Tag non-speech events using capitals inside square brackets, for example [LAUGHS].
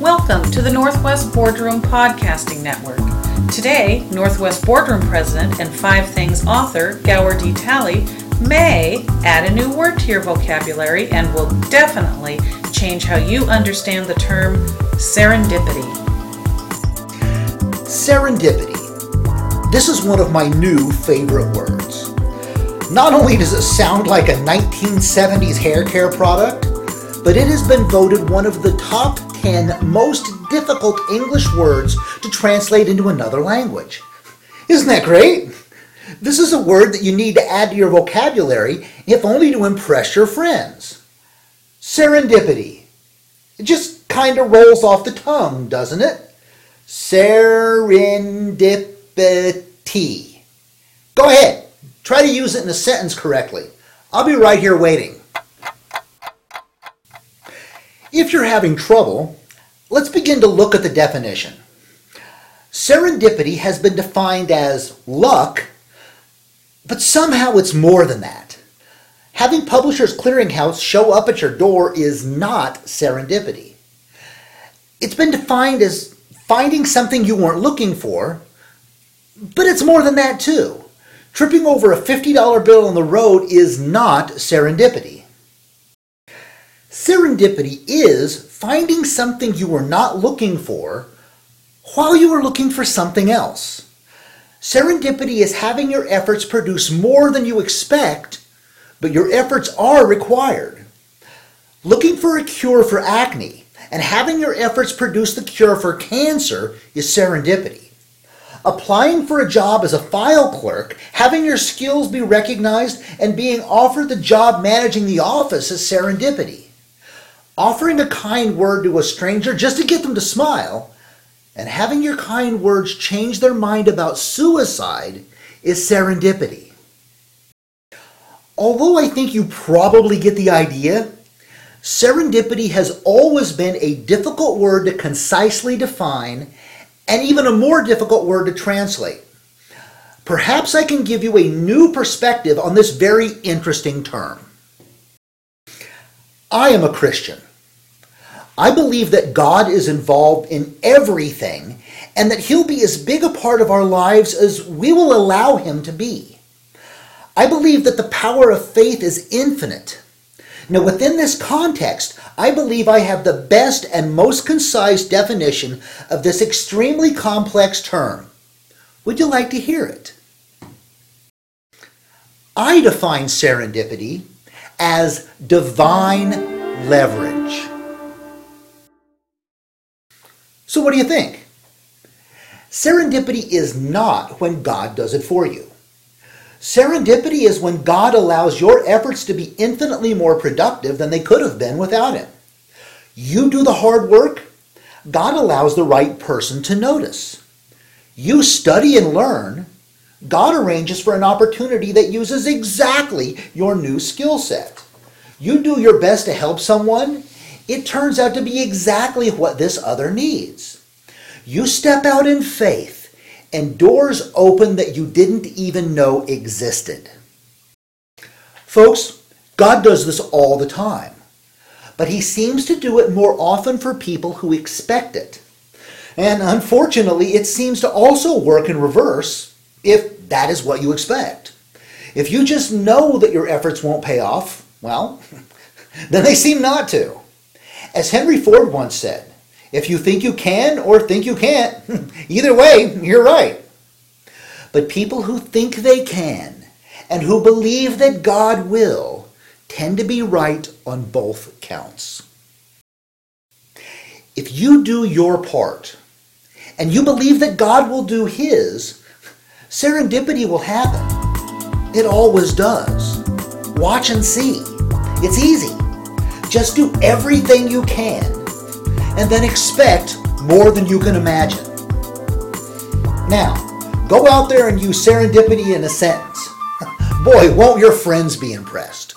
Welcome to the Northwest Boardroom Podcasting Network. Today, Northwest Boardroom President and Five Things author Gower D. Talley may add a new word to your vocabulary and will definitely change how you understand the term serendipity. Serendipity. This is one of my new favorite words. Not only does it sound like a 1970s hair care product, but it has been voted one of the top 10 most difficult English words to translate into another language. Isn't that great? This is a word that you need to add to your vocabulary, if only to impress your friends. Serendipity. It just kind of rolls off the tongue, doesn't it? Serendipity. Go ahead, try to use it in a sentence correctly. I'll be right here waiting. If you're having trouble, let's begin to look at the definition. Serendipity has been defined as luck, but somehow it's more than that. Having Publishers Clearinghouse show up at your door is not serendipity. It's been defined as finding something you weren't looking for, but it's more than that too. Tripping over a $50 bill on the road is not serendipity. Serendipity is finding something you were not looking for while you were looking for something else. Serendipity is having your efforts produce more than you expect, but your efforts are required. Looking for a cure for acne and having your efforts produce the cure for cancer is serendipity. Applying for a job as a file clerk, having your skills be recognized, and being offered the job managing the office is serendipity offering a kind word to a stranger just to get them to smile, and having your kind words change their mind about suicide is serendipity. Although I think you probably get the idea, serendipity has always been a difficult word to concisely define and even a more difficult word to translate. Perhaps I can give you a new perspective on this very interesting term. I am a Christian. I believe that God is involved in everything and that He'll be as big a part of our lives as we will allow Him to be. I believe that the power of faith is infinite. Now, within this context, I believe I have the best and most concise definition of this extremely complex term. Would you like to hear it? I define serendipity as divine leverage. So, what do you think? Serendipity is not when God does it for you. Serendipity is when God allows your efforts to be infinitely more productive than they could have been without Him. You do the hard work, God allows the right person to notice. You study and learn, God arranges for an opportunity that uses exactly your new skill set. You do your best to help someone, it turns out to be exactly what this other needs. You step out in faith, and doors open that you didn't even know existed. Folks, God does this all the time, but He seems to do it more often for people who expect it. And unfortunately, it seems to also work in reverse if that is what you expect. If you just know that your efforts won't pay off, well, [LAUGHS] then they seem not to. As Henry Ford once said, if you think you can or think you can't, [LAUGHS] either way, you're right. But people who think they can and who believe that God will tend to be right on both counts. If you do your part and you believe that God will do his, serendipity will happen. It always does. Watch and see. It's easy. Just do everything you can and then expect more than you can imagine. Now, go out there and use serendipity in a sentence. [LAUGHS] Boy, won't your friends be impressed.